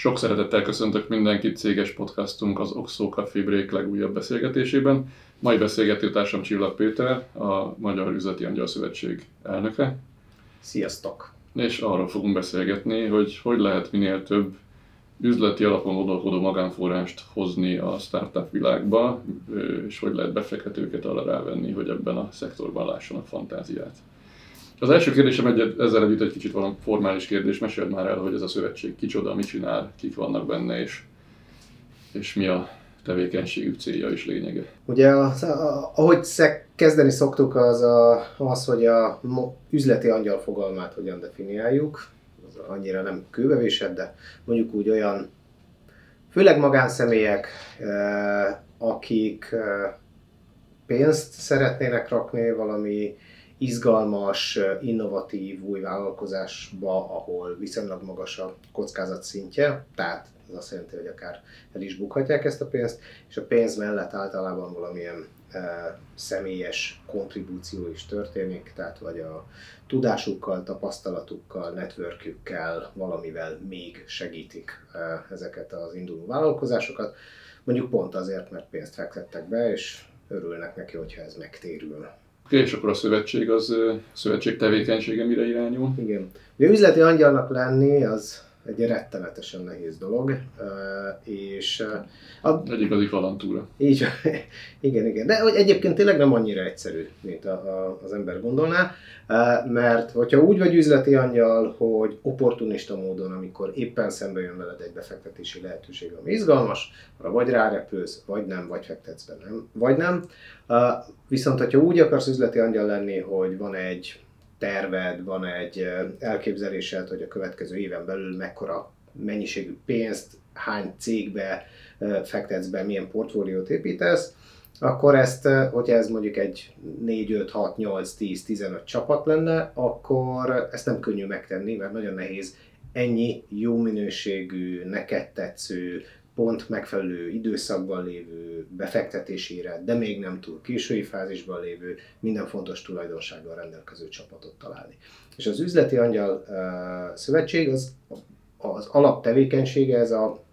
Sok szeretettel köszöntök mindenkit céges podcastunk az Oxo Café Break legújabb beszélgetésében. Mai beszélgetőtársam Csillag Péter, a Magyar Üzleti Angyal Szövetség elnöke. Sziasztok! És arról fogunk beszélgetni, hogy hogy lehet minél több üzleti alapon gondolkodó magánforrást hozni a startup világba, és hogy lehet befektetőket arra rávenni, hogy ebben a szektorban lássanak fantáziát. Az első kérdésem egy, ezzel együtt egy kicsit valami formális kérdés. Meséld már el, hogy ez a szövetség kicsoda, mit csinál, kik vannak benne, és, és mi a tevékenységük célja és lényege. Ugye, az, a, ahogy kezdeni szoktuk, az a, az, hogy a üzleti angyal fogalmát hogyan definiáljuk. Az annyira nem kőbevésed, de mondjuk úgy olyan, főleg magánszemélyek, eh, akik eh, pénzt szeretnének rakni valami izgalmas, innovatív új vállalkozásba, ahol viszonylag magas a kockázat szintje, tehát ez azt jelenti, hogy akár el is bukhatják ezt a pénzt, és a pénz mellett általában valamilyen e, személyes kontribúció is történik, tehát vagy a tudásukkal, tapasztalatukkal, networkjükkel, valamivel még segítik e, ezeket az induló vállalkozásokat. Mondjuk pont azért, mert pénzt fektettek be, és örülnek neki, hogyha ez megtérül. Oké, és akkor a szövetség az a szövetség tevékenysége mire irányul? Igen. Ugye üzleti angyalnak lenni az egy rettenetesen nehéz dolog, és... A, egy igazi kalantúra. Így, igen, igen. De egyébként tényleg nem annyira egyszerű, mint a, a, az ember gondolná, mert hogyha úgy vagy üzleti angyal, hogy opportunista módon, amikor éppen szembe jön veled egy befektetési lehetőség, ami izgalmas, arra vagy rárepülsz, vagy nem, vagy fektetsz be, nem, vagy nem. Viszont, hogyha úgy akarsz üzleti angyal lenni, hogy van egy terved, van egy elképzelésed, hogy a következő éven belül mekkora mennyiségű pénzt, hány cégbe fektetsz be, milyen portfóliót építesz, akkor ezt, hogyha ez mondjuk egy 4, 5, 6, 8, 10, 15 csapat lenne, akkor ezt nem könnyű megtenni, mert nagyon nehéz ennyi jó minőségű, neked tetsző, pont megfelelő időszakban lévő befektetésére, de még nem túl késői fázisban lévő, minden fontos tulajdonsággal rendelkező csapatot találni. És az üzleti angyal uh, szövetség az, az alaptevékenysége, ez a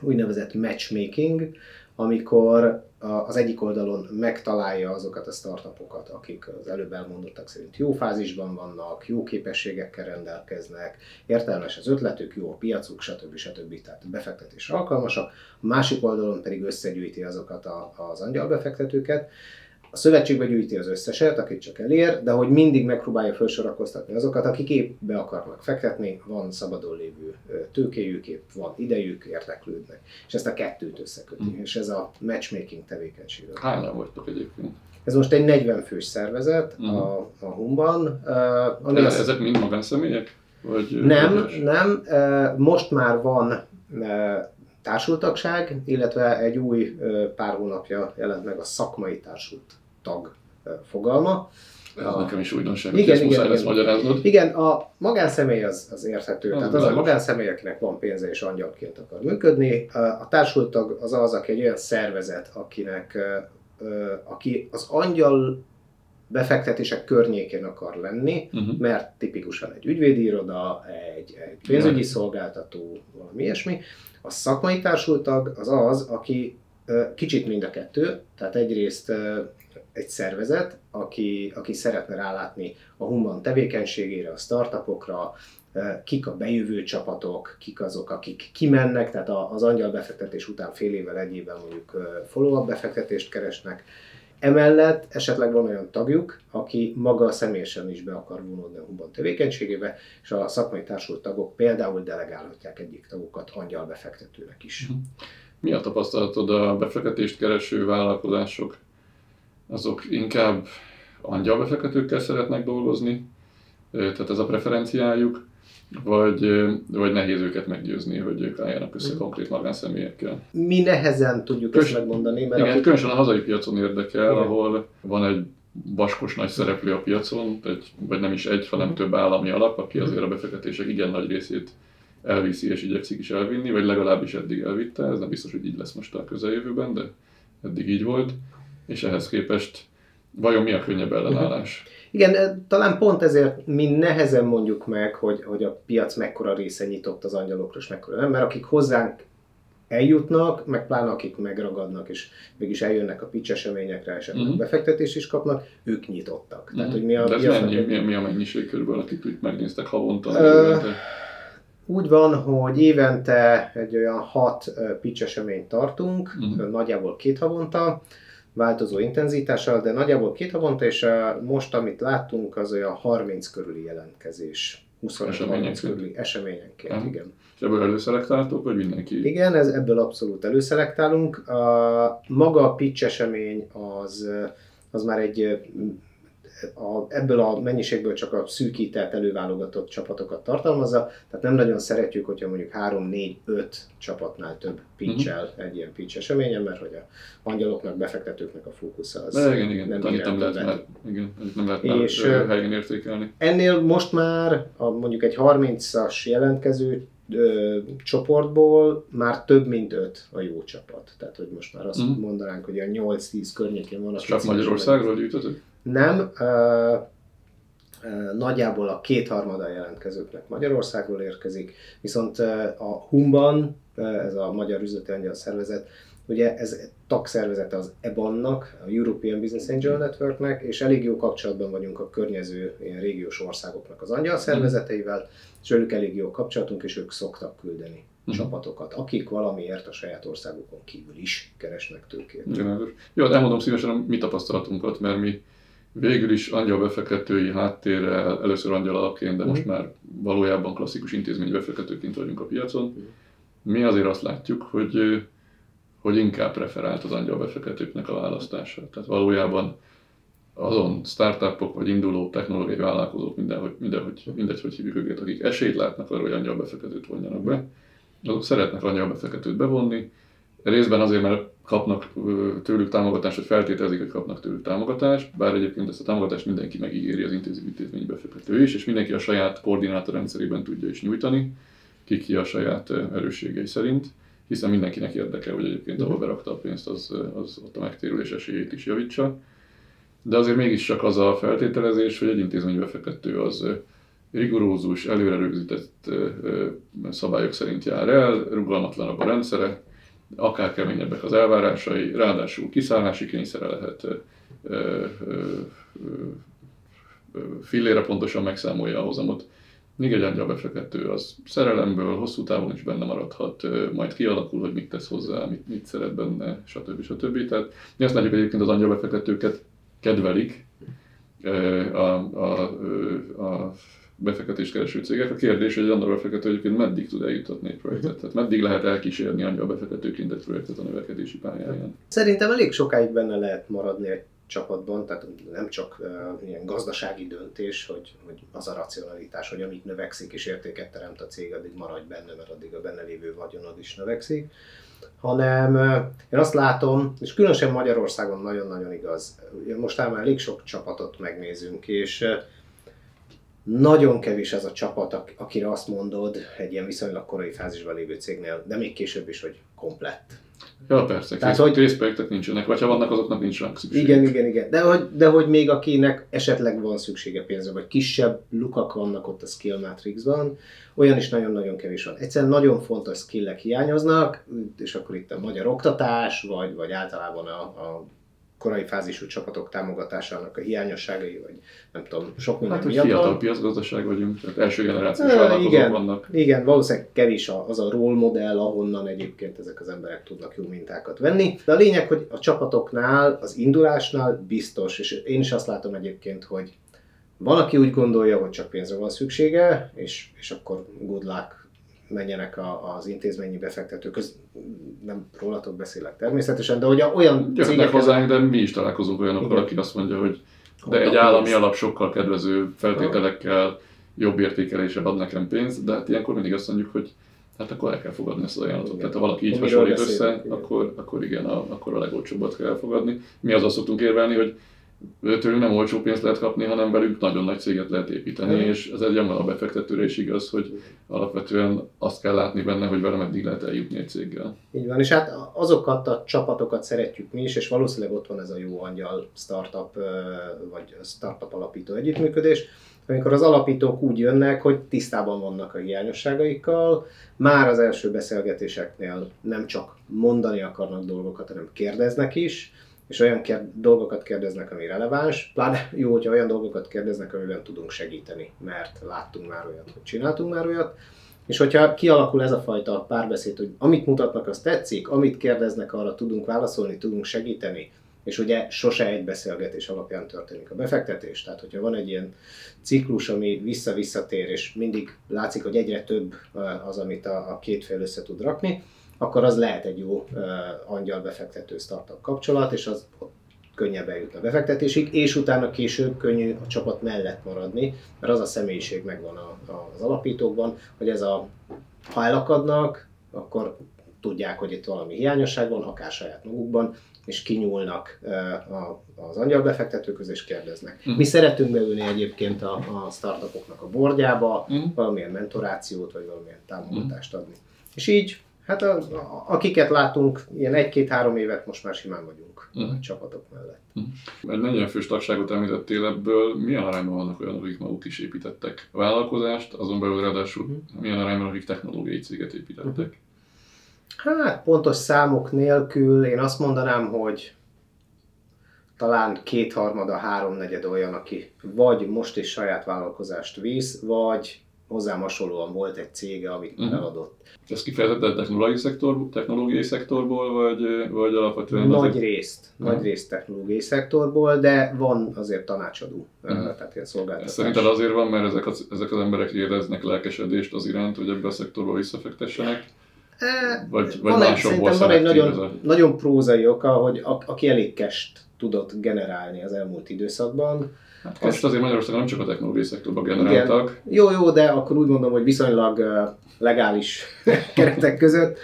úgynevezett matchmaking, amikor az egyik oldalon megtalálja azokat a startupokat, akik az előbb elmondottak szerint jó fázisban vannak, jó képességekkel rendelkeznek, értelmes az ötletük, jó a piacuk, stb. stb. Tehát befektetésre alkalmasak. A másik oldalon pedig összegyűjti azokat az angyalbefektetőket, a szövetségbe gyűjti az összeset, akit csak elér, de hogy mindig megpróbálja felsorakoztatni azokat, akik épp be akarnak fektetni, van szabadon lévő tőkéjük, épp van idejük, érdeklődnek. És ezt a kettőt összeköti, mm. és ez a matchmaking tevékenység. Hányan vagytok egyébként? Ez most egy 40 fős szervezet mm. a, a Humban. Uh, ami az... Ezek mind magánszemélyek? Vagy nem, vagy nem. Uh, most már van uh, társultagság, illetve egy új pár hónapja jelent meg a szakmai társult tag fogalma. Ez a, nekem is újdonság, igen, ezt igen, igen, magyaráznod. Igen, a magánszemély az, az érthető. Az Tehát az a magánszemély, akinek van pénze és angyalként akar működni. A társultag az az, aki egy olyan szervezet, akinek aki az angyal befektetések környékén akar lenni, uh-huh. mert tipikusan egy ügyvédi iroda, egy, egy pénzügyi szolgáltató, valami ilyesmi. A szakmai társultag az az, aki kicsit mind a kettő, tehát egyrészt egy szervezet, aki, aki szeretne rálátni a Humban tevékenységére, a startupokra, kik a bejövő csapatok, kik azok, akik kimennek, tehát az angyal befektetés után fél évvel, egy évvel mondjuk follow-up befektetést keresnek. Emellett esetleg van olyan tagjuk, aki maga személyesen is be akar vonódni a Humban tevékenységébe, és a szakmai társult tagok például delegálhatják egyik tagokat angyal befektetőnek is. Mhm. Mi a tapasztalatod a befektetést kereső vállalkozások azok inkább angyalbefektetőkkel szeretnek dolgozni, tehát ez a preferenciájuk, vagy, vagy nehéz őket meggyőzni, hogy ők álljanak össze konkrét magánszemélyekkel. Mi nehezen tudjuk Kös, ezt megmondani, mert igen, akik... különösen a hazai piacon érdekel, igen. ahol van egy vaskos nagy szereplő a piacon, egy, vagy nem is egy, hanem uh-huh. több állami alap, aki azért a befektetések igen nagy részét elviszi és igyekszik is elvinni, vagy legalábbis eddig elvitte, ez nem biztos, hogy így lesz most a közeljövőben, de eddig így volt és ehhez képest Vajon mi a könnyebb ellenállás? Igen, talán pont ezért mi nehezen mondjuk meg, hogy, hogy a piac mekkora része nyitott az angyalokra, és mekkora nem, mert akik hozzánk eljutnak, meg pláne akik megragadnak, és mégis eljönnek a pitch eseményekre, esetleg uh-huh. befektetést is kapnak, ők nyitottak. Uh-huh. Tehát, hogy mi a, De ez mennyi, mi, a, mi a mennyiség körülbelül, akik úgy megnéztek havonta? Uh, úgy van, hogy évente egy olyan hat pitch eseményt tartunk, uh-huh. nagyjából két havonta, változó intenzitással, de nagyjából két havonta, és most, amit láttunk, az olyan 30 körüli jelentkezés. 25 körüli eseményenként, uh-huh. igen. És ebből előszelektáltok, vagy mindenki? Igen, ez, ebből abszolút előszelektálunk. A, maga a pitch esemény az, az már egy a, ebből a mennyiségből csak a szűkített, előválogatott csapatokat tartalmazza, tehát nem nagyon szeretjük, hogyha mondjuk 3-4-5 csapatnál több pitch-el uh-huh. egy ilyen pitch eseményen, mert hogy a angyaloknak, befektetőknek a fókusza az De igen, igen, nem, nem lehet már, igen, nem lehet már és, helyen értékelni. Ennél most már a, mondjuk egy 30-as jelentkező ö, csoportból már több mint öt a jó csapat. Tehát, hogy most már azt mm. mondanánk, hogy a 8-10 környékén van. Csak Magyarországról gyűjtötök? Nem. Ö, nagyjából a kétharmada jelentkezőknek Magyarországról érkezik, viszont a Humban, ez a Magyar Üzleti Angyal Szervezet, Ugye ez tagszervezete az EBAN-nak, a European Business Angel Networknek, és elég jó kapcsolatban vagyunk a környező ilyen régiós országoknak az angyal szervezeteivel, és ők elég jó kapcsolatunk, és ők szoktak küldeni uh-huh. csapatokat, akik valamiért a saját országukon kívül is keresnek tőkét. Jó, de elmondom szívesen a mi tapasztalatunkat, mert mi végül is angyalbefektetői háttérrel, először angyal alapként, de most már valójában klasszikus intézménybefektetőként vagyunk a piacon. Uh-huh. Mi azért azt látjuk, hogy hogy inkább preferált az angyalbefektetőknek a választása. Tehát valójában azon startupok vagy induló technológiai vállalkozók, mindenhogy, mindenhogy, mindegy, hogy hívjuk őket, akik esélyt látnak arra, hogy angyalbefektetőt vonjanak be, azok szeretnek angyalbefektetőt bevonni, részben azért, mert kapnak tőlük támogatást, vagy feltételezik, hogy kapnak tőlük támogatást, bár egyébként ezt a támogatást mindenki megígéri az intézmény befektető is, és mindenki a saját koordinátorrendszerében tudja is nyújtani, ki ki a saját erősségei szerint hiszen mindenkinek érdeke, hogy egyébként ahol berakta a pénzt, az, az ott a megtérülés esélyét is javítsa. De azért mégiscsak az a feltételezés, hogy egy intézménybefektető az rigorózus, előre rögzített szabályok szerint jár el, rugalmatlanabb a rendszere, akár keményebbek az elvárásai, ráadásul kiszállási kényszere lehet, fillére pontosan megszámolja a hozamot. Míg egy angyalbefektető az szerelemből hosszú távon is benne maradhat, majd kialakul, hogy mit tesz hozzá, mit, mit szeret benne, stb. stb. Tehát mi azt látjuk egyébként az angyalbefektetőket kedvelik a, a, a befektetést kereső cégek. A kérdés, hogy egy angyalbefektető egyébként meddig tud eljutatni egy projektet, tehát meddig lehet elkísérni angyalbefektetőként egy projektet a növekedési pályáján. Szerintem elég sokáig benne lehet maradni egy csapatban, tehát nem csak uh, ilyen gazdasági döntés, hogy, hogy az a racionalitás, hogy amíg növekszik és értéket teremt a cég, addig maradj benne, mert addig a benne lévő vagyonod is növekszik, hanem uh, én azt látom, és különösen Magyarországon nagyon-nagyon igaz, most már elég sok csapatot megnézünk, és uh, nagyon kevés az a csapat, akire azt mondod egy ilyen viszonylag korai fázisban lévő cégnél, de még később is, hogy komplett Ja, persze, Tehát, kész, hogy... részprojektek nincsenek, vagy ha vannak, azoknak nincs ránk szükség. Igen, igen, igen. De hogy, de hogy még akinek esetleg van szüksége pénzre, vagy kisebb lukak vannak ott a skill matrixban, olyan is nagyon-nagyon kevés van. Egyszerűen nagyon fontos skillek hiányoznak, és akkor itt a magyar oktatás, vagy, vagy általában a, a korai fázisú csapatok támogatásának a hiányosságai, vagy nem tudom, sok minden hát, miatt fiatal piacgazdaság vagyunk, tehát első generációs vállalkozók igen, vannak. Igen, valószínűleg kevés az a role modell, ahonnan egyébként ezek az emberek tudnak jó mintákat venni. De a lényeg, hogy a csapatoknál, az indulásnál biztos, és én is azt látom egyébként, hogy van, aki úgy gondolja, hogy csak pénzre van szüksége, és, és akkor good luck, menjenek a, az intézményi befektetők, köz, nem rólatok beszélek természetesen, de hogy olyan cégek... hozzánk, de mi is találkozunk olyanokkal, aki azt mondja, hogy de egy állami alap sokkal kedvező feltételekkel, jobb értékelésre ad nekem pénzt, de hát ilyenkor mindig azt mondjuk, hogy hát akkor el kell fogadni ezt az ajánlatot. Igen. Tehát ha valaki így hasonlít össze, igen. Akkor, akkor igen, a, akkor a legolcsóbbat kell elfogadni. Mi azzal szoktunk érvelni, hogy tőlük nem olcsó pénzt lehet kapni, hanem velük nagyon nagy céget lehet építeni, mm. és ez egy a befektetőre is igaz, hogy alapvetően azt kell látni benne, hogy velem eddig lehet eljutni egy céggel. Így van, és hát azokat a csapatokat szeretjük mi is, és valószínűleg ott van ez a jó angyal startup, vagy startup alapító együttműködés, amikor az alapítók úgy jönnek, hogy tisztában vannak a hiányosságaikkal, már az első beszélgetéseknél nem csak mondani akarnak dolgokat, hanem kérdeznek is, és olyan kér- dolgokat kérdeznek, ami releváns, pláne jó, hogyha olyan dolgokat kérdeznek, amiben tudunk segíteni, mert láttunk már olyat, hogy csináltunk már olyat, és hogyha kialakul ez a fajta párbeszéd, hogy amit mutatnak, az tetszik, amit kérdeznek, arra tudunk válaszolni, tudunk segíteni, és ugye sose egy beszélgetés alapján történik a befektetés. Tehát, hogyha van egy ilyen ciklus, ami vissza-visszatér, és mindig látszik, hogy egyre több az, amit a, a két fél össze tud rakni, akkor az lehet egy jó angyal befektető startup kapcsolat, és az könnyebb eljutni a befektetésig, és utána később könnyű a csapat mellett maradni, mert az a személyiség megvan a, a, az alapítókban, hogy ez a, ha elakadnak, akkor tudják, hogy itt valami hiányosság van, akár saját magukban, és kinyúlnak az angyalbefektetőköz és kérdeznek. Mm. Mi szeretünk beülni egyébként a, a startupoknak a bordjába, mm. valamilyen mentorációt, vagy valamilyen támogatást adni. És így, hát a, a, akiket látunk, ilyen egy-két-három évet most már simán vagyunk mm. a csapatok mellett. Mm. Egy 40 fős tagságot említettél ebből, milyen arányban vannak olyanok, akik maguk is építettek a vállalkozást, azon belül ráadásul mm. milyen arányban, akik technológiai céget építettek? Mm. Hát pontos számok nélkül én azt mondanám, hogy talán kétharmada, háromnegyed olyan, aki vagy most is saját vállalkozást visz, vagy hozzám hasonlóan volt egy cége, amit uh-huh. eladott. Ez kifejezetten technológiai, szektor, technológiai szektorból, vagy, vagy alapvetően? Nagy azért... részt, uh-huh. nagy részt technológiai szektorból, de van azért tanácsadó, uh-huh. tehát ilyen szolgáltatás. Szerinted azért van, mert ezek az, ezek az emberek éreznek lelkesedést az iránt, hogy ebbe a szektorba visszafektessenek? Vagy, vagy van egy, szerintem van egy nagyon, a... nagyon prózai oka, hogy a, aki elég kest tudott generálni az elmúlt időszakban. Hát most azért Magyarországon nem csak a technológiai szektorban generáltak. Igen. Jó, jó, de akkor úgy mondom, hogy viszonylag legális keretek között.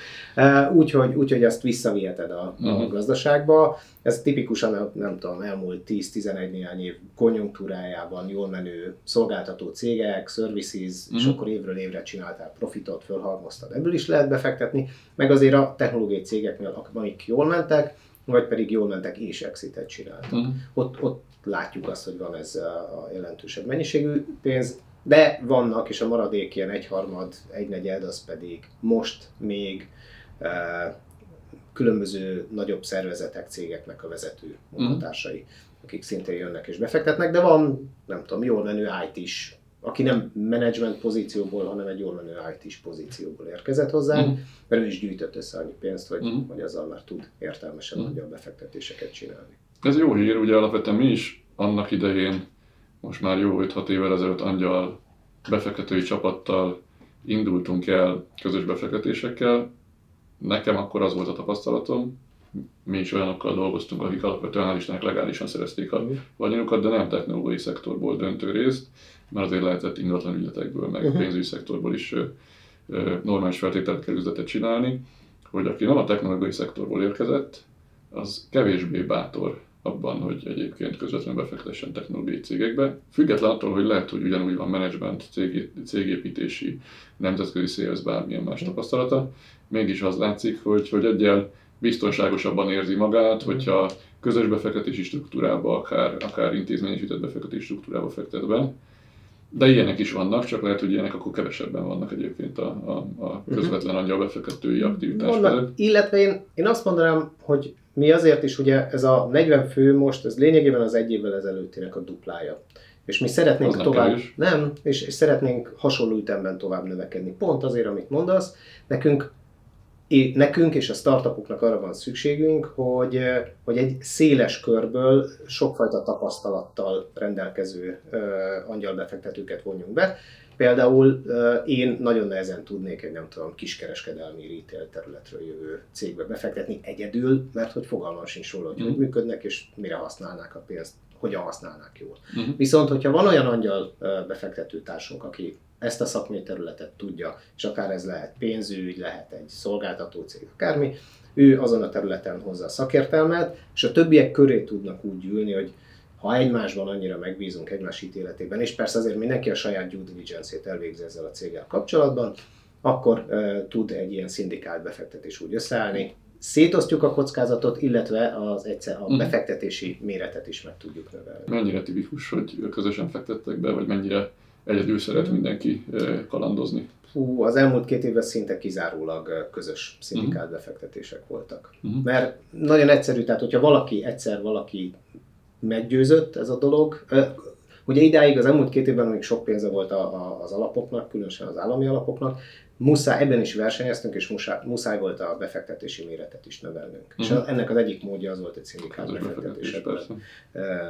Úgyhogy úgy, hogy azt visszaviheted a, a uh-huh. gazdaságba. Ez tipikusan, nem tudom, elmúlt 10-11 néhány év konjunktúrájában jól menő szolgáltató cégek, services, uh-huh. és mhm. akkor évről évre csináltál profitot, fölhalmoztad. Ebből is lehet befektetni, meg azért a technológiai cégeknél, amik jól mentek, vagy pedig jól mentek és exitet csináltak. Uh-huh. Ott, ott látjuk azt, hogy van ez a jelentősebb mennyiségű pénz, de vannak, és a maradék ilyen egyharmad, egynegyed, az pedig most még különböző nagyobb szervezetek, cégeknek a vezető munkatársai, akik szintén jönnek és befektetnek, de van, nem tudom, jól menő IT is, aki nem management pozícióból, hanem egy jól menő IT-s pozícióból érkezett hozzánk, mm. mert ő is gyűjtött össze annyi pénzt, hogy, mm. hogy azzal már tud értelmesen mm. a befektetéseket csinálni. Ez jó hír, ugye alapvetően mi is annak idején, most már jó 5-6 évvel ezelőtt angyal befektetői csapattal indultunk el közös befektetésekkel, Nekem akkor az volt a tapasztalatom, mi is olyanokkal dolgoztunk, akik alapvetően hál' legálisan szerezték a vagyonukat, de nem technológiai szektorból döntő részt, mert azért lehetett ingatlan ügyletekből, meg uh-huh. pénzügyi szektorból is ö, ö, normális feltételekkel üzletet csinálni, hogy aki nem a technológiai szektorból érkezett, az kevésbé bátor abban, hogy egyébként közvetlenül befektessen technológiai cégekbe. Független attól, hogy lehet, hogy ugyanúgy van management, cég, cégépítési, nemzetközi sales, bármilyen más tapasztalata, mégis az látszik, hogy, hogy egyel biztonságosabban érzi magát, hogyha közös befektetési struktúrába, akár, akár intézményesített befektetési struktúrába fektet be. De ilyenek is vannak, csak lehet, hogy ilyenek akkor kevesebben vannak egyébként a, a, a mhm. közvetlen angyal befektetői aktivitás vannak. Illetve én, én azt mondanám, hogy mi azért is, ugye ez a 40 fő most, ez lényegében az egy évvel ezelőttinek a duplája. És mi szeretnénk az tovább, nem, nem és, és szeretnénk hasonló ütemben tovább növekedni. Pont azért, amit mondasz, nekünk nekünk és a startupoknak arra van szükségünk, hogy, hogy egy széles körből sokfajta tapasztalattal rendelkező angyalbefektetőket vonjunk be. Például én nagyon nehezen tudnék egy nem tudom kiskereskedelmi retail területről jövő cégbe befektetni egyedül, mert hogy fogalmam sincs róla, hogy mm. hogy működnek és mire használnák a pénzt, hogyan használnák jól. Mm. Viszont, hogyha van olyan angyal befektető társunk, aki ezt a szakmai területet tudja, és akár ez lehet pénzügy, lehet egy szolgáltató cég, akármi, ő azon a területen hozza a szakértelmet, és a többiek köré tudnak úgy ülni, hogy ha egymásban annyira megbízunk egymás ítéletében, és persze azért mindenki a saját due diligence-ét elvégzi ezzel a céggel kapcsolatban, akkor uh, tud egy ilyen szindikált befektetés úgy összeállni. Szétosztjuk a kockázatot, illetve az egyszer a befektetési méretet is meg tudjuk növelni. Mennyire tipikus, hogy közösen fektettek be, vagy mennyire egyedül szeret mindenki kalandozni? Hú, az elmúlt két évben szinte kizárólag közös szindikált befektetések voltak. Uh-huh. Mert nagyon egyszerű, tehát hogyha valaki, egyszer valaki meggyőzött ez a dolog, ugye idáig az elmúlt két évben még sok pénze volt a, a, az alapoknak, különösen az állami alapoknak, muszáj, ebben is versenyeztünk, és muszáj, muszáj volt a befektetési méretet is növelnünk. Uh-huh. És ennek az egyik módja az volt, hogy szindikált befektetésben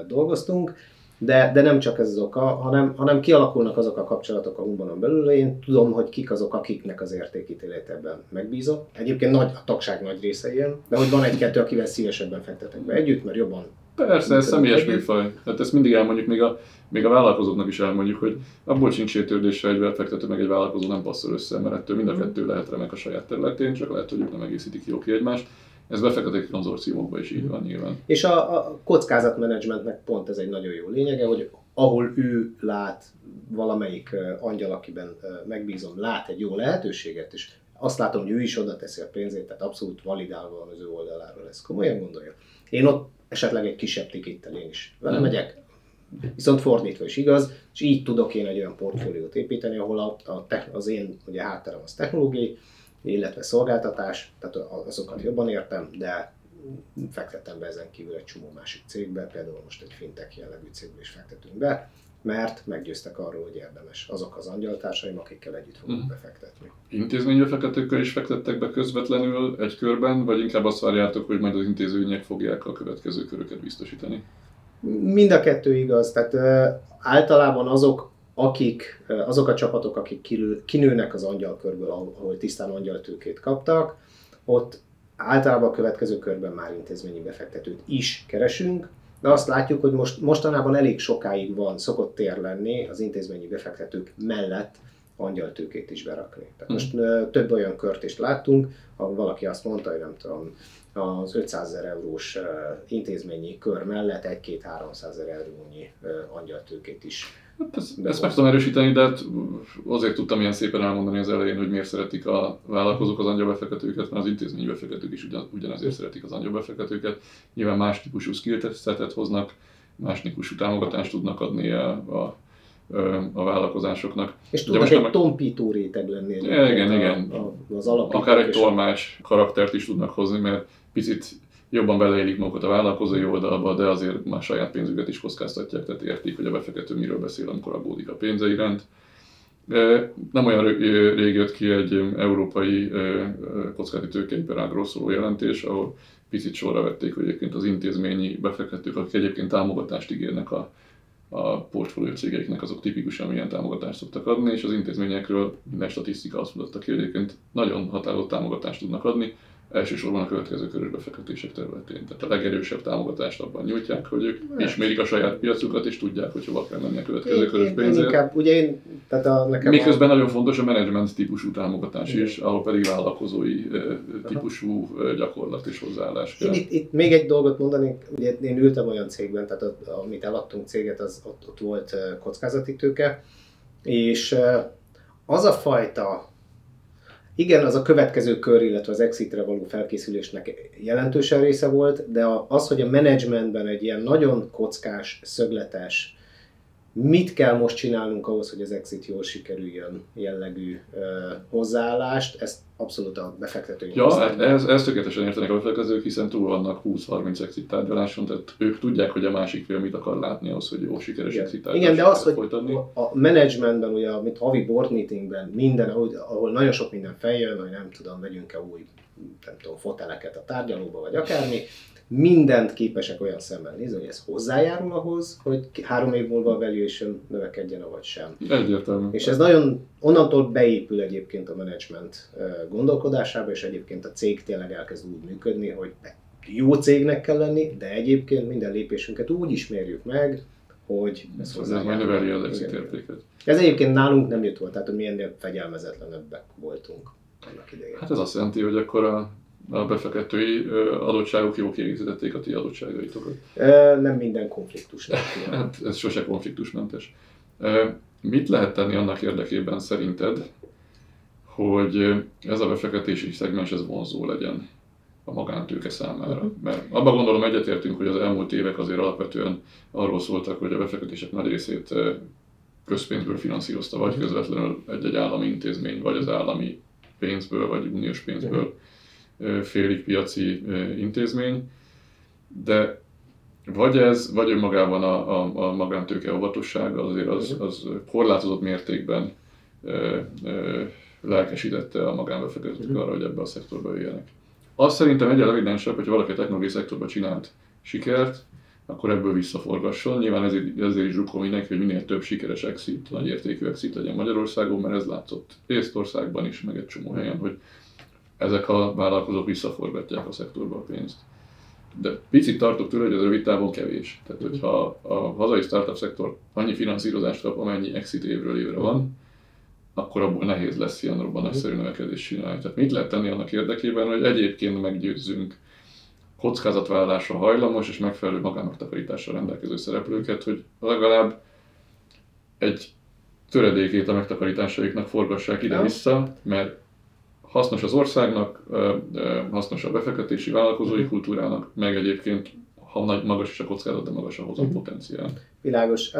dolgoztunk. De, de nem csak ez az oka, hanem, hanem kialakulnak azok a kapcsolatok a Humbanon belül. Én tudom, hogy kik azok, akiknek az értékítélét ebben megbízok. Egyébként nagy, a tagság nagy része ilyen, de hogy van egy-kettő, akivel szívesebben fektetek be együtt, mert jobban Persze, ez személyes műfaj. Tehát ezt mindig elmondjuk, még a, még a vállalkozóknak is elmondjuk, hogy abból sincs értődésre egy befektető meg egy vállalkozó nem passzol össze, mert ettől mind a kettő lehet remek a saját területén, csak lehet, hogy ők nem egészítik jó ki egymást. Ez befektetési konzorciumokban is így van nyilván. És a, a kockázatmenedzsmentnek pont ez egy nagyon jó lényege, hogy ahol ő lát valamelyik angyal, akiben megbízom, lát egy jó lehetőséget, és azt látom, hogy ő is oda teszi a pénzét, tehát abszolút validálva az ő oldaláról, ezt komolyan gondolja. Én ott esetleg egy kisebb tikittel én is vele megyek, Viszont fordítva is igaz, és így tudok én egy olyan portfóliót építeni, ahol a, a az én ugye hátterem az technológiai, illetve szolgáltatás, tehát azokat jobban értem, de fektettem be ezen kívül egy csomó másik cégbe, például most egy fintech jellegű cégbe is fektetünk be, mert meggyőztek arról, hogy érdemes azok az angyaltársaim, akikkel együtt fogunk hmm. befektetni. Intézménybefektetőkkel is fektettek be közvetlenül egy körben, vagy inkább azt várjátok, hogy majd az intézmények fogják a következő köröket biztosítani? Mind a kettő igaz, tehát uh, általában azok, akik, azok a csapatok, akik kinőnek az angyalkörből, ahol tisztán angyaltőkét kaptak, ott általában a következő körben már intézményi befektetőt is keresünk, de azt látjuk, hogy most, mostanában elég sokáig van, szokott tér lenni az intézményi befektetők mellett angyaltőkét is berakni. Tehát most hmm. több olyan kört is láttunk, ahol valaki azt mondta, hogy nem tudom, az 500 ezer eurós intézményi kör mellett 1-2-300 ezer eurónyi angyaltőkét is Hát ezt, ezt meg tudom erősíteni, de hát azért tudtam ilyen szépen elmondani az elején, hogy miért szeretik a vállalkozók az angyalbefektetőket, mert az intézményi befektetők is ugyan, ugyanezért szeretik az angyalbefektetőket. Nyilván más típusú skillsetet hoznak, más típusú támogatást tudnak adni a, a a vállalkozásoknak. És tudnak egy meg... tompító réteg lenni. Igen, igen. A, az Akár egy tolmás karaktert is tudnak hozni, mert picit jobban beleélik magukat a vállalkozói oldalba, de azért már saját pénzüket is kockáztatják, tehát értik, hogy a befektető miről beszél, amikor aggódik a pénze iránt. Nem olyan rég jött ki egy európai kockázati tőkeiparágról szóló jelentés, ahol picit sorra vették, hogy egyébként az intézményi befektetők, akik egyébként támogatást ígérnek a, a portfólió cégeiknek, azok tipikusan milyen támogatást szoktak adni, és az intézményekről minden statisztika azt mutatta ki, hogy egyébként nagyon határozott támogatást tudnak adni, elsősorban a következő körös befektetések területén. Tehát a legerősebb támogatást abban nyújtják, hogy ők hát. ismérik a saját piacukat, és tudják, hogy hova kell menni a következő én, körös pénzért. Inkább, ugye én, tehát a, nekem Miközben a... nagyon fontos a management típusú támogatás Igen. is, ahol pedig vállalkozói típusú gyakorlat és hozzáállás kell. Itt, itt, még egy dolgot mondani, ugye én ültem olyan cégben, tehát a, amit eladtunk céget, az ott, ott volt kockázati tőke, és az a fajta igen, az a következő kör, illetve az exitre való felkészülésnek jelentősen része volt, de az, hogy a menedzsmentben egy ilyen nagyon kockás, szögletes, mit kell most csinálnunk ahhoz, hogy az exit jól sikerüljön jellegű uh, hozzáállást, ezt abszolút a befektetőink. Ja, hát ez, ez tökéletesen értenek a befektetők, hiszen túl vannak 20-30 exit tárgyaláson, tehát ők tudják, hogy a másik fél mit akar látni ahhoz, hogy jó sikeres Igen. exit Igen, de az, hogy folytatni. a menedzsmentben, ugye, mint havi board meetingben, minden, ahol, ahol nagyon sok minden feljön, hogy nem tudom, vegyünk-e új nem tudom, foteleket a tárgyalóba, vagy akármi, mindent képesek olyan szemmel nézni, hogy ez hozzájárul ahhoz, hogy három év múlva a valuation növekedjen, vagy sem. Egyértelmű. És ez nagyon, onnantól beépül egyébként a menedzsment gondolkodásába, és egyébként a cég tényleg elkezd úgy működni, hogy jó cégnek kell lenni, de egyébként minden lépésünket úgy ismerjük meg, hogy ez hozzá majd növeli az exit értéket. Ez egyébként nálunk nem jött volt, tehát hogy mi ennél fegyelmezetlenebbek voltunk annak idején. Hát ez azt jelenti, hogy akkor a a befektetői adottságok jó kiegészítették a ti adottságaitokat? Nem minden konfliktus. hát ez sose konfliktusmentes. Mit lehet tenni annak érdekében szerinted, hogy ez a befektetési szegmens ez vonzó legyen a magántőke számára? Uh-huh. Mert abban gondolom egyetértünk, hogy az elmúlt évek azért alapvetően arról szóltak, hogy a befektetések nagy részét közpénzből finanszírozta, vagy közvetlenül egy-egy állami intézmény, vagy az állami pénzből, vagy uniós pénzből félig piaci intézmény, de vagy ez, vagy önmagában a, a, a magántőke óvatossága azért az, az korlátozott mértékben ö, ö, lelkesítette a magánbefektetők arra, hogy ebbe a szektorba jöjjenek. Azt szerintem egyre evidensebb, hogy valaki a technológiai szektorban csinált sikert, akkor ebből visszaforgasson. Nyilván ezért, ezért is drukol mindenki, hogy minél több sikeres exit, nagy értékű exit legyen Magyarországon, mert ez látszott Észtországban is, meg egy csomó helyen, hogy ezek a vállalkozók visszaforgatják a szektorba a pénzt. De picit tartok tőle, hogy ez rövid távon kevés. Tehát, hogyha a hazai startup szektor annyi finanszírozást kap, amennyi exit évről évre van, akkor abból nehéz lesz ilyen robbanásszerű növekedést csinálni. Tehát mit lehet tenni annak érdekében, hogy egyébként meggyőzzünk kockázatvállalásra hajlamos és megfelelő magánmegtakarítással rendelkező szereplőket, hogy legalább egy töredékét a megtakarításaiknak forgassák ide-vissza, mert hasznos az országnak, hasznos a befektetési vállalkozói uh-huh. kultúrának, meg egyébként ha nagy, magas is a kockázat, de magas a hozam uh-huh. potenciál. Világos.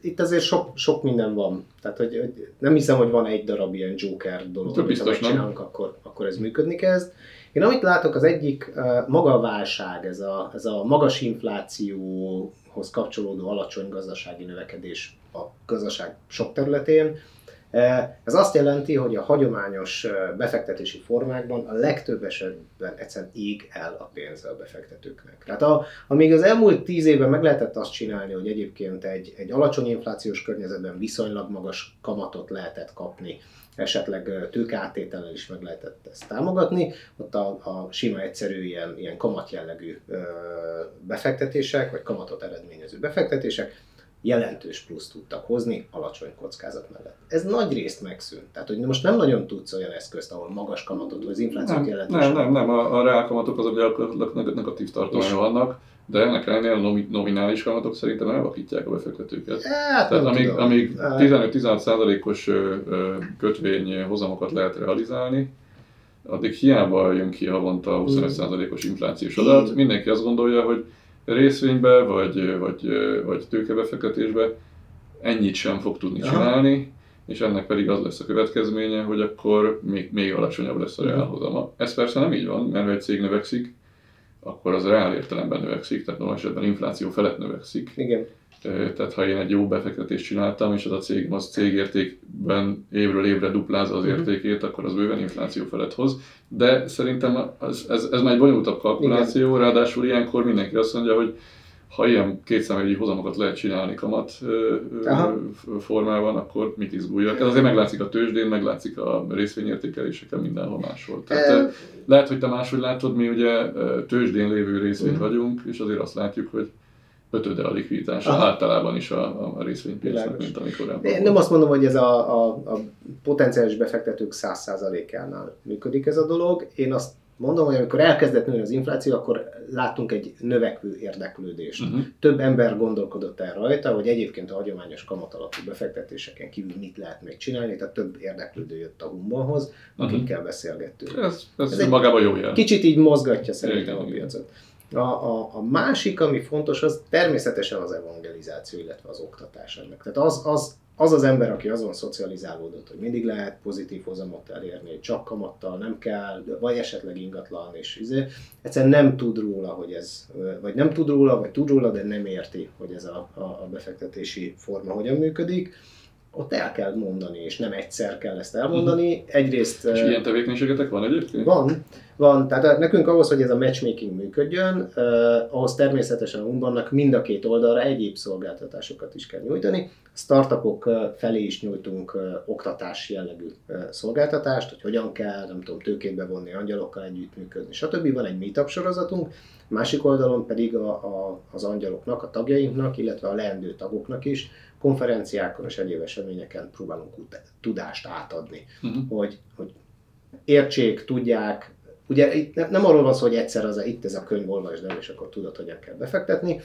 Itt, azért sok, sok minden van. Tehát, hogy, hogy nem hiszem, hogy van egy darab ilyen Joker dolog, amit ha megcsinálunk, akkor, akkor ez működni kezd. Én amit látok, az egyik maga a válság, ez a, ez a magas inflációhoz kapcsolódó alacsony gazdasági növekedés a gazdaság sok területén, ez azt jelenti, hogy a hagyományos befektetési formákban a legtöbb esetben egyszerűen ég el a pénze a befektetőknek. Tehát a, amíg az elmúlt tíz évben meg lehetett azt csinálni, hogy egyébként egy, egy alacsony inflációs környezetben viszonylag magas kamatot lehetett kapni, esetleg tőkeáttétellel is meg lehetett ezt támogatni, ott a, a sima egyszerű ilyen, ilyen kamatjellegű befektetések, vagy kamatot eredményező befektetések, jelentős plusz tudtak hozni alacsony kockázat mellett. Ez nagy részt megszűnt. Tehát, hogy most nem nagyon tudsz olyan eszközt, ahol magas kamatot, vagy az inflációt nem, jelentős. Nem, nem, nem, a, a reálkamatok azok gyakorlatilag negatív tartományban vannak, de ennek ellenére a nominális kamatok szerintem elvakítják a befektetőket. Hát, Tehát amíg, amíg 15-16%-os kötvény hozamokat lehet realizálni, addig hiába jön ki havonta 25%-os inflációs adat. Mindenki azt gondolja, hogy részvénybe, vagy, vagy, vagy tőkebefektetésbe ennyit sem fog tudni Aha. csinálni, és ennek pedig az lesz a következménye, hogy akkor még, még alacsonyabb lesz a mhm. reálhozama. Ez persze nem így van, mert ha egy cég növekszik, akkor az reál értelemben növekszik, tehát normális esetben infláció felett növekszik. Igen. Tehát ha én egy jó befektetést csináltam, és az a cég az cégértékben évről évre duplázza az mhm. értékét, akkor az bőven infláció felett hoz. De szerintem ez, ez, ez már egy bonyolultabb kalkuláció, Igen. ráadásul ilyenkor mindenki azt mondja, hogy ha ilyen kétszámjegyű hozamokat lehet csinálni kamat Aha. formában, akkor mit izguljak. Ez azért meglátszik a tőzsdén, meglátszik a részvényértékeléseken, mindenhol máshol. Tehát, lehet, hogy te máshogy látod, mi ugye tőzsdén lévő részvény vagyunk, és azért azt látjuk, hogy ötöde a likviditás általában is a, a részvénypiacnak, mint amikor Én nem azt mondom, hogy ez a, a, a potenciális befektetők 100%-ánál működik ez a dolog. Én azt mondom, hogy amikor elkezdett nőni az infláció, akkor láttunk egy növekvő érdeklődést. Uh-huh. Több ember gondolkodott el rajta, hogy egyébként a hagyományos kamatalapú befektetéseken kívül mit lehet még csinálni, tehát több érdeklődő jött a Humbanhoz, akikkel uh-huh. beszélgettünk. Ez, ez, ez magában jó jel. Kicsit így mozgatja szerintem igen, a piacot. A, a, a másik, ami fontos, az természetesen az evangelizáció, illetve az oktatás ennek. Tehát az, az, az az ember, aki azon szocializálódott, hogy mindig lehet pozitív hozamot elérni, csak kamattal nem kell, vagy esetleg ingatlan, és izé, egyszerűen nem tud róla, hogy ez, vagy nem tud róla, vagy tud róla, de nem érti, hogy ez a, a, a befektetési forma hogyan működik ott el kell mondani, és nem egyszer kell ezt elmondani. Mhm. Egyrészt... És ilyen tevékenységetek van egyébként? Van, van. Tehát nekünk ahhoz, hogy ez a matchmaking működjön, eh, ahhoz természetesen a Umbannak mind a két oldalra egyéb szolgáltatásokat is kell nyújtani. Startupok felé is nyújtunk eh, oktatás jellegű eh, szolgáltatást, hogy hogyan kell, nem tudom, tőkét bevonni, angyalokkal együttműködni, stb. Van egy meetup sorozatunk, másik oldalon pedig a, a, az angyaloknak, a tagjainknak, illetve a leendő tagoknak is konferenciákon és egyéb eseményeken próbálunk tudást átadni, uh-huh. hogy, hogy értsék, tudják, ugye itt ne, nem arról van szó, hogy egyszer az itt ez a könyv, olvasd el, és akkor tudod, hogyan kell befektetni,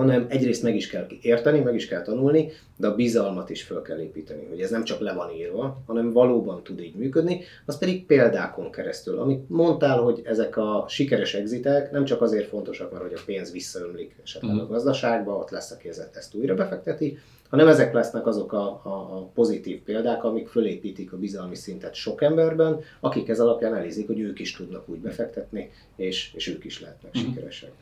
hanem egyrészt meg is kell érteni, meg is kell tanulni, de a bizalmat is föl kell építeni, hogy ez nem csak le van írva, hanem valóban tud így működni, az pedig példákon keresztül. Amit mondtál, hogy ezek a sikeres exitek nem csak azért fontosak, mert hogy a pénz visszaömlik esetleg a mhm. gazdaságba, ott lesz, aki ezt újra befekteti, hanem ezek lesznek azok a, a, a pozitív példák, amik fölépítik a bizalmi szintet sok emberben, akik ez alapján elízik, hogy ők is tudnak úgy befektetni, és, és ők is lehetnek mm. sikeresek.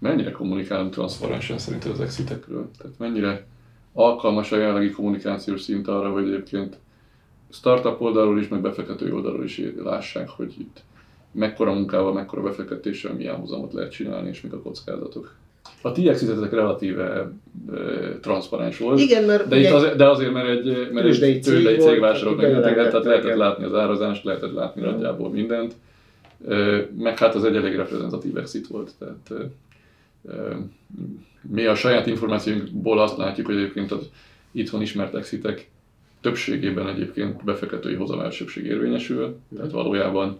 Mennyire kommunikálunk transzparensen szerinted az exitekről? Tehát mennyire alkalmas a jelenlegi kommunikációs szint arra, hogy egyébként startup oldalról is, meg befektető oldalról is lássák, hogy itt mekkora munkával, mekkora befektetéssel milyen hozamot lehet csinálni, és mik a kockázatok. A ti exitetek relatíve e, transzparens volt. Igen, mert de, itt azért, de azért, mert egy, mert egy tőzsdei cég vásárolt meg tehát lehetett látni az árazást, lehetett látni nagyjából mindent. Meg hát az egy elég reprezentatív exit volt. Tehát mi a saját információinkból azt látjuk, hogy egyébként az itthon ismert exitek többségében egyébként befektetői hozam elsőbség érvényesül, tehát valójában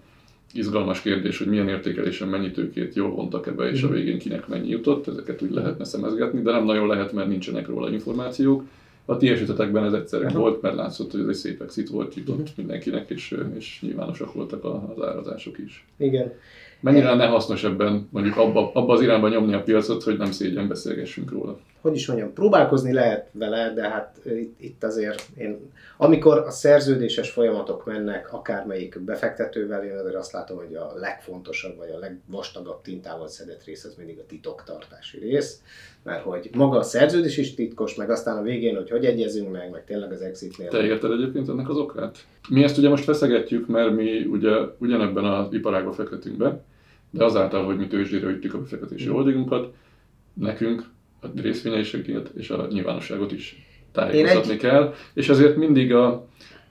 izgalmas kérdés, hogy milyen értékelésen mennyi tőkét jól vontak ebbe, és a mhm. végén kinek mennyi jutott, ezeket úgy lehetne szemezgetni, de nem nagyon lehet, mert nincsenek róla információk. A ti esetetekben ez egyszerű uh-huh. volt, mert látszott, hogy ez egy szép exit volt, jutott uh-huh. mindenkinek, és, és nyilvánosak voltak az árazások is. Igen. Mennyire lenne hasznos ebben mondjuk abba, abba az irányba nyomni a piacot, hogy nem szégyen beszélgessünk róla? Hogy is mondjam, próbálkozni lehet vele, de hát itt, itt azért én, amikor a szerződéses folyamatok mennek akármelyik befektetővel, én azért azt látom, hogy a legfontosabb, vagy a legvastagabb tintával szedett rész az mindig a titoktartási rész, mert hogy maga a szerződés is titkos, meg aztán a végén, hogy hogy egyezünk meg, meg tényleg az exitnél. Te érted egyébként ennek az okát? Mi ezt ugye most feszegetjük, mert mi ugye ugyanebben az iparágban fektetünk be, de azáltal, hogy mi tőzsdére üttük a befektetési mm. holdingunkat, nekünk a részvényeseket és a nyilvánosságot is tájékoztatni egy... kell, és ezért mindig a,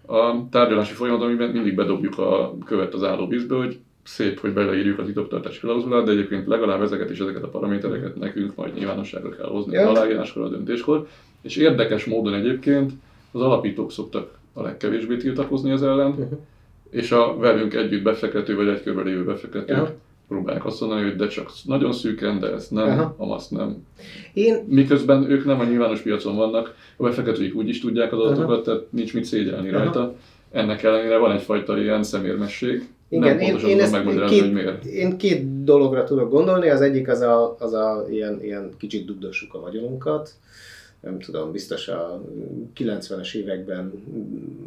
a tárgyalási folyamatban mindig bedobjuk a követ az állóvízbe, hogy szép, hogy beleírjuk a titoktartási klauzulát, de egyébként legalább ezeket és ezeket a paramétereket nekünk majd nyilvánosságra kell hozni ja. a aláíráskor, a döntéskor. És érdekes módon egyébként az alapítók szoktak a legkevésbé tiltakozni ez ellen, uh-huh. és a velünk együtt befektető vagy egy körben lévő befektető ja próbálják azt mondani, hogy de csak nagyon szűken, de ezt nem, Aha. amazt nem. Én... Miközben ők nem a nyilvános piacon vannak, a befektetőik úgy is tudják az adatokat, Aha. tehát nincs mit szégyelni Aha. rajta. Ennek ellenére van egyfajta ilyen szemérmesség. Igen, nem én, én ezt két, hogy miért. Én két dologra tudok gondolni, az egyik az a, az a ilyen, ilyen kicsit dugdossuk a vagyonunkat, nem tudom, biztos a 90-es években,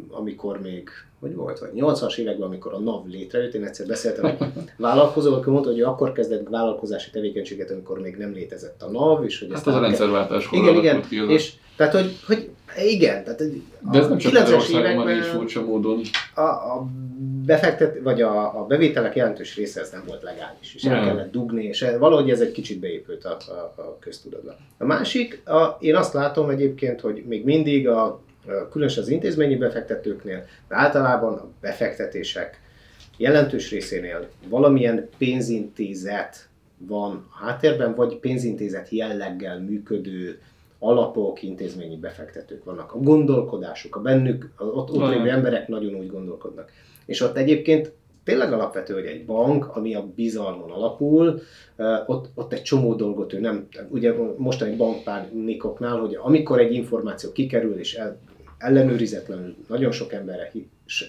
amikor még, hogy volt, vagy 80-as években, amikor a NAV létrejött, én egyszer beszéltem egy vállalkozóval, aki mondta, hogy akkor kezdett vállalkozási tevékenységet, amikor még nem létezett a NAV, és hogy hát ezt az a rendszerváltás Igen, igen, és tehát, hogy, hogy igen, tehát De ez nem csak 90-es években is furcsa módon. A, a befektet, vagy a, a bevételek jelentős része ez nem volt legális, és el kellett dugni, és valahogy ez egy kicsit beépült a, a, a köztudatba. A másik, a, én azt látom egyébként, hogy még mindig a, a különösen az intézményi befektetőknél, de általában a befektetések jelentős részénél valamilyen pénzintézet van a háttérben, vagy pénzintézet jelleggel működő alapok, intézményi befektetők vannak. A gondolkodásuk, a bennük, ott, ott lévő emberek nagyon úgy gondolkodnak. És ott egyébként tényleg alapvető, hogy egy bank, ami a bizalmon alapul, ott, ott egy csomó dolgot ő nem, ugye mostani bankpánikoknál, hogy amikor egy információ kikerül és el, ellenőrizetlenül nagyon sok, emberre,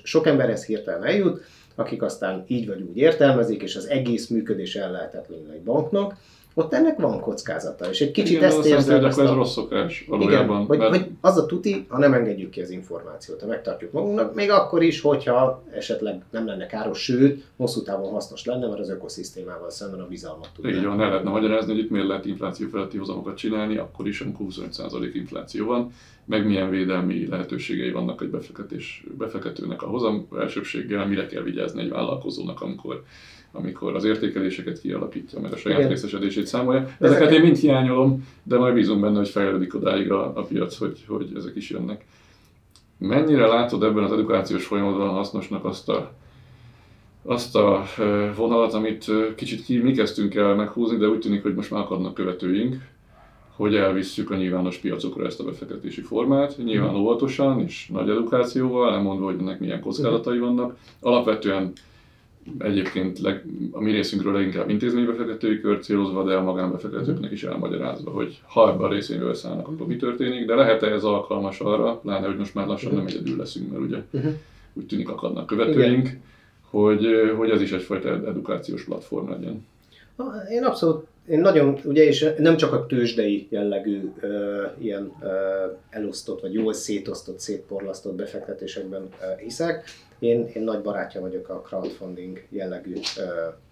sok emberhez hirtelen eljut, akik aztán így vagy úgy értelmezik, és az egész működés ellehetetlenül egy banknak, ott ennek van kockázata, és egy kicsit igen, ezt érzem. Igen, ez a rossz szokás valójában. Igen, hogy, mert... hogy az a tuti, ha nem engedjük ki az információt, ha megtartjuk magunknak, még akkor is, hogyha esetleg nem lenne káros, sőt, hosszú távon hasznos lenne, mert az ökoszisztémával szemben a bizalmat tud. Így van, ne lehetne magyarázni, hogy itt miért lehet infláció feletti hozamokat csinálni, akkor is, amikor 25% infláció van, meg milyen védelmi lehetőségei vannak egy befektetés, befektetőnek a hozam elsőbséggel, mire kell vigyázni egy vállalkozónak, amikor amikor az értékeléseket kialakítja, meg a saját Igen. részesedését számolja. Ezeket én mind hiányolom, de majd bízom benne, hogy fejlődik odáig a, a piac, hogy, hogy ezek is jönnek. Mennyire látod ebben az edukációs folyamatban hasznosnak azt a, azt a vonalat, amit kicsit ki, mi kezdtünk el meghúzni, de úgy tűnik, hogy most már akadnak követőink, hogy elvisszük a nyilvános piacokra ezt a befektetési formát, nyilván óvatosan és nagy edukációval, elmondva, hogy ennek milyen kockázatai vannak. Alapvetően egyébként leg, a mi részünkről leginkább intézménybefektetői kör célozva, de a magánbefektetőknek is elmagyarázva, hogy ha ebben a részvényről szállnak, akkor mi történik, de lehet-e ez alkalmas arra, pláne, hogy most már lassan nem egyedül leszünk, mert ugye Uh-huh. úgy tűnik akadnak követőink, hogy, hogy ez is egyfajta edukációs platform legyen. Én abszolút, én nagyon, ugye, és nem csak a tőzsdei jellegű ö, ilyen ö, elosztott, vagy jól szétosztott, szétporlasztott befektetésekben ö, hiszek. Én, én nagy barátja vagyok a crowdfunding jellegű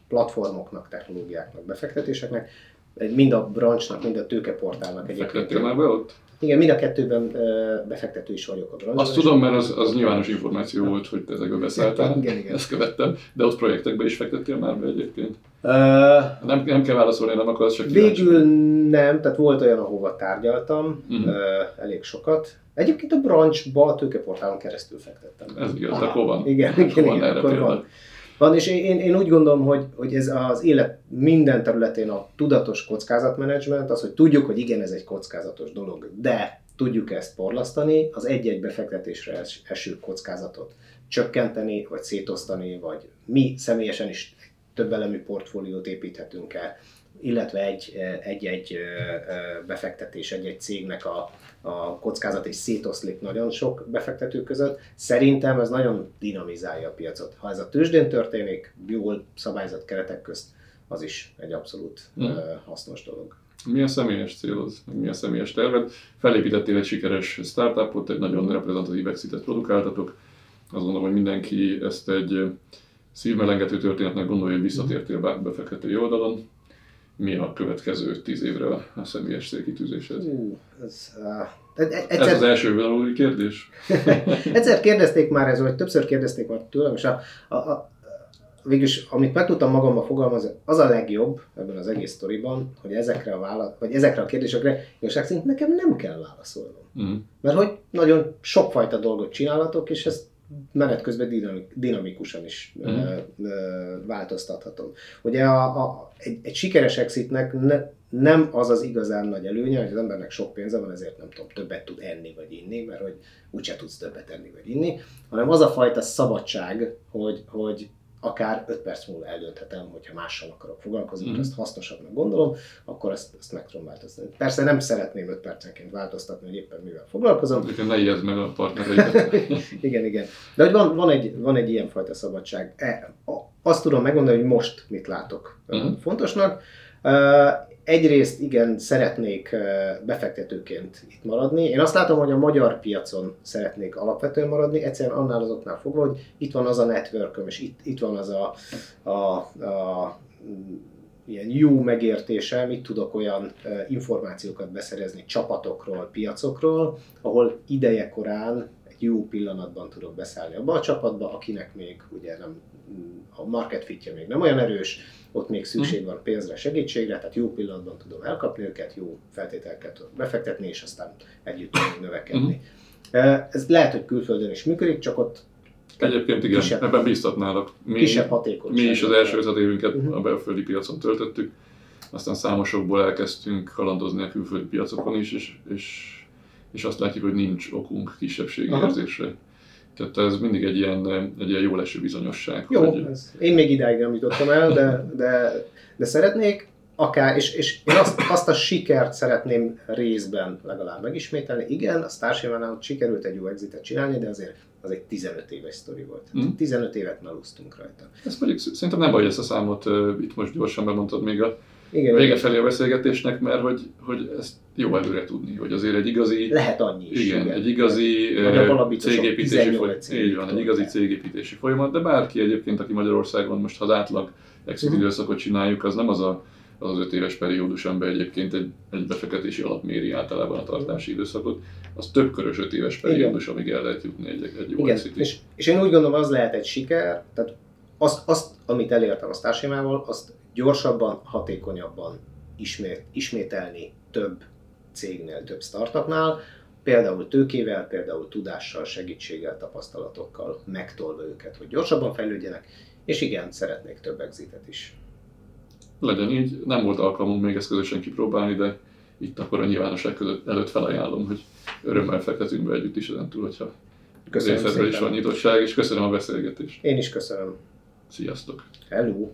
platformoknak, technológiáknak, befektetéseknek. Mind a branchnak, mind a tőkeportálnak egyébként. Fektettél már be ott? Igen, mind a kettőben ö, befektető is vagyok a branchban. Azt tudom, mert az, az nyilvános információ volt, hogy te ezekbe beszálltál. Igen, igen. Ezt követtem, de ott projektekbe is fektettél már be egyébként. Ö, Nem, nem kell válaszolni, nem akarsz, csak. Végül nem, tehát volt olyan, ahova tárgyaltam, Mhm. uh elég sokat. Egyébként a branchba a tőkeportálon keresztül fektettem. be. Ez igaz, akkor van. Igen, igen, igen, erre akkor van. Van, és én, én úgy gondolom, hogy, hogy ez az élet minden területén a tudatos kockázatmenedzsment, az, hogy tudjuk, hogy igen, ez egy kockázatos dolog, de tudjuk ezt porlasztani, az egy-egy befektetésre es- eső kockázatot csökkenteni, vagy szétosztani, vagy mi személyesen is több elemű portfóliót építhetünk el, illetve egy, egy-egy befektetés, egy-egy cégnek a, a kockázat is szétoszlik nagyon sok befektető között. Szerintem ez nagyon dinamizálja a piacot. Ha ez a tőzsdén történik, jól szabályzott keretek közt, az is egy abszolút Mm. mm. hasznos dolog. Milyen személyes célod, milyen személyes terved? Felépítettél egy sikeres startupot, egy nagyon reprezentatív exitet produkáltatok. Azt gondolom, hogy mindenki ezt egy szívmelengető történetnek gondolja, hogy visszatértél be- befektetői oldalon. Mi a következő tíz évre a személyes célkitűzésed? Ez, uh, egy, egy, Ez az első vonalúi kérdés? egyszer kérdezték már ez, vagy többször kérdezték már tőlem, és a, a, a, végülis, amit meg tudtam magammal fogalmazni, az a legjobb ebben az egész sztoriban, hogy ezekre a, vála- vagy ezekre a kérdésekre igazság szerint nekem nem kell válaszolnom. Mm. Mert hogy nagyon sokfajta dolgot csinálhatok, és ezt menet közben dinamik, dinamikusan is mm. ö, változtathatom. Ugye a, a, egy, egy sikeres exitnek ne, nem az az igazán nagy előnye, hogy az embernek sok pénze van, ezért nem tudom, többet tud enni vagy inni, mert hogy úgyse tudsz többet enni vagy inni, hanem az a fajta szabadság, hogy, hogy akár 5 perc múlva eldönthetem, hogyha mással akarok foglalkozni, Mhm. mm. ezt hasznosabbnak gondolom, akkor ezt, ezt meg tudom változtatni. Persze nem szeretném 5 percenként változtatni, hogy éppen mivel foglalkozom. Úgyhogy ne ijedd meg a partnereidet. igen, igen. De hogy van, van, egy, van egy ilyen fajta szabadság. E, azt tudom megmondani, hogy most mit látok uh fontosnak. Egyrészt igen, szeretnék befektetőként itt maradni. Én azt látom, hogy a magyar piacon szeretnék alapvetően maradni, egyszerűen annál azoknál fogva, hogy itt van az a networköm, és itt, itt van az a, a, a ilyen jó megértése, mit tudok olyan információkat beszerezni csapatokról, piacokról, ahol ideje korán egy jó pillanatban tudok beszállni abba a csapatba, akinek még ugye nem, a market fitje még nem olyan erős, ott még szükség van pénzre, segítségre, tehát jó pillanatban tudom elkapni őket, jó feltételeket tudok befektetni, és aztán együtt tudunk növekedni. Uh, Ez lehet, hogy külföldön is működik, csak ott Egyébként igen, Kisebb- ebben bíztatnálok. Mi, kisebb mi hatékonyság. is az első öt évünket Mhm. a belföldi piacon töltöttük, aztán számosokból elkezdtünk kalandozni a külföldi piacokon is, és, és, és azt látjuk, hogy nincs okunk kisebbségi Aha. érzésre. Tehát ez mindig egy ilyen, egy ilyen jó leső bizonyosság. Jó, hogy, ez, én még idáig nem jutottam el, de, de, de szeretnék, akár, és, és én azt, azt a sikert szeretném részben legalább megismételni. Igen, a Starship-nál sikerült egy jó exitet csinálni, de azért az egy 15 éves sztori volt. Mhm. 15 évet melúztunk rajta. Ez pedig sz- szerintem nem baj, hogy ezt a számot uh, itt most gyorsan bemondtad még a Igen, vége igen. felé a beszélgetésnek, mert hogy, hogy ezt jó előre tudni, hogy azért egy igazi lehet annyi is. Igen, egy igazi alapítások cégépítési 18 folyamat. Így van, egy igazi cégépítési folyamat, de bárki egyébként, aki Magyarországon most ha az átlag exit Mhm. időszakot csináljuk, az nem az a, az, az öt éves periódus, amiben egyébként egy, egy befektetési alap méri általában a tartási időszakot, az több körös öt éves periódus, amíg el lehet jutni egy, egy jó Igen, és, és én úgy gondolom, az lehet egy siker, tehát azt, azt amit elértem a Starship-ával, azt gyorsabban, hatékonyabban ismét, ismételni több cégnél, több startupnál, például tőkével, például tudással, segítséggel, tapasztalatokkal megtolva őket, hogy gyorsabban fejlődjenek, és igen, szeretnék több exitet is. Legyen így, nem volt alkalmunk még ezt közösen kipróbálni, de itt akkor a nyilvánosság között, előtt felajánlom, hogy örömmel fektetünk be együtt is ezentúl, hogyha Köszönöm részletről is szépen. van nyitottság, és köszönöm a beszélgetést. Én is köszönöm. Sziasztok! Hello!